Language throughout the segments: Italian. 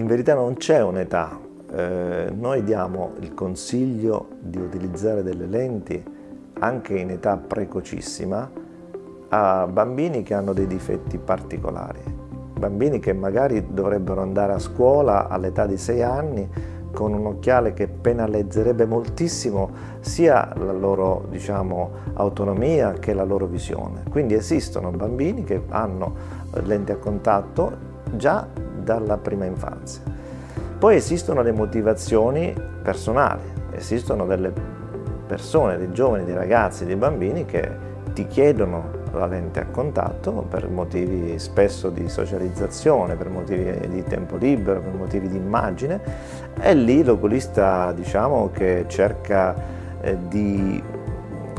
In verità non c'è un'età, eh, noi diamo il consiglio di utilizzare delle lenti anche in età precocissima a bambini che hanno dei difetti particolari, bambini che magari dovrebbero andare a scuola all'età di 6 anni con un occhiale che penalizzerebbe moltissimo sia la loro diciamo, autonomia che la loro visione. Quindi esistono bambini che hanno lenti a contatto già dalla prima infanzia. Poi esistono le motivazioni personali, esistono delle persone, dei giovani, dei ragazzi, dei bambini che ti chiedono la lente a contatto per motivi spesso di socializzazione, per motivi di tempo libero, per motivi di immagine e lì l'oculista diciamo che cerca eh, di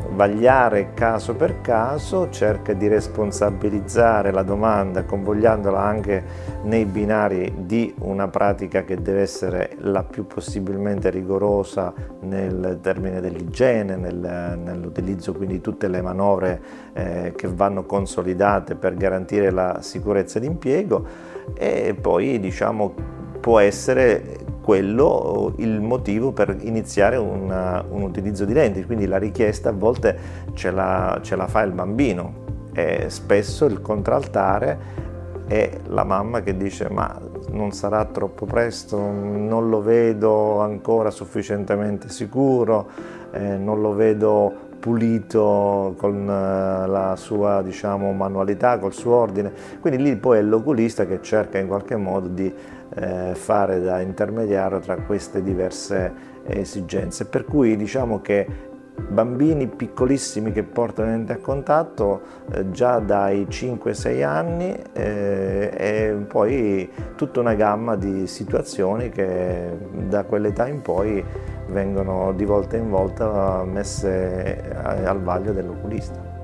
vagliare caso per caso, cerca di responsabilizzare la domanda convogliandola anche nei binari di una pratica che deve essere la più possibilmente rigorosa nel termine dell'igiene, nel, nell'utilizzo quindi di tutte le manovre eh, che vanno consolidate per garantire la sicurezza d'impiego. E poi diciamo può essere quello il motivo per iniziare una, un utilizzo di lenti, quindi la richiesta a volte ce la, ce la fa il bambino. E spesso il contraltare è la mamma che dice ma non sarà troppo presto, non lo vedo ancora sufficientemente sicuro, eh, non lo vedo pulito con eh, la sua diciamo, manualità, col suo ordine, quindi lì poi è l'oculista che cerca in qualche modo di eh, fare da intermediario tra queste diverse esigenze, per cui diciamo che bambini piccolissimi che portano lente a contatto eh, già dai 5-6 anni eh, e poi tutta una gamma di situazioni che da quell'età in poi vengono di volta in volta messe al vaglio dell'oculista.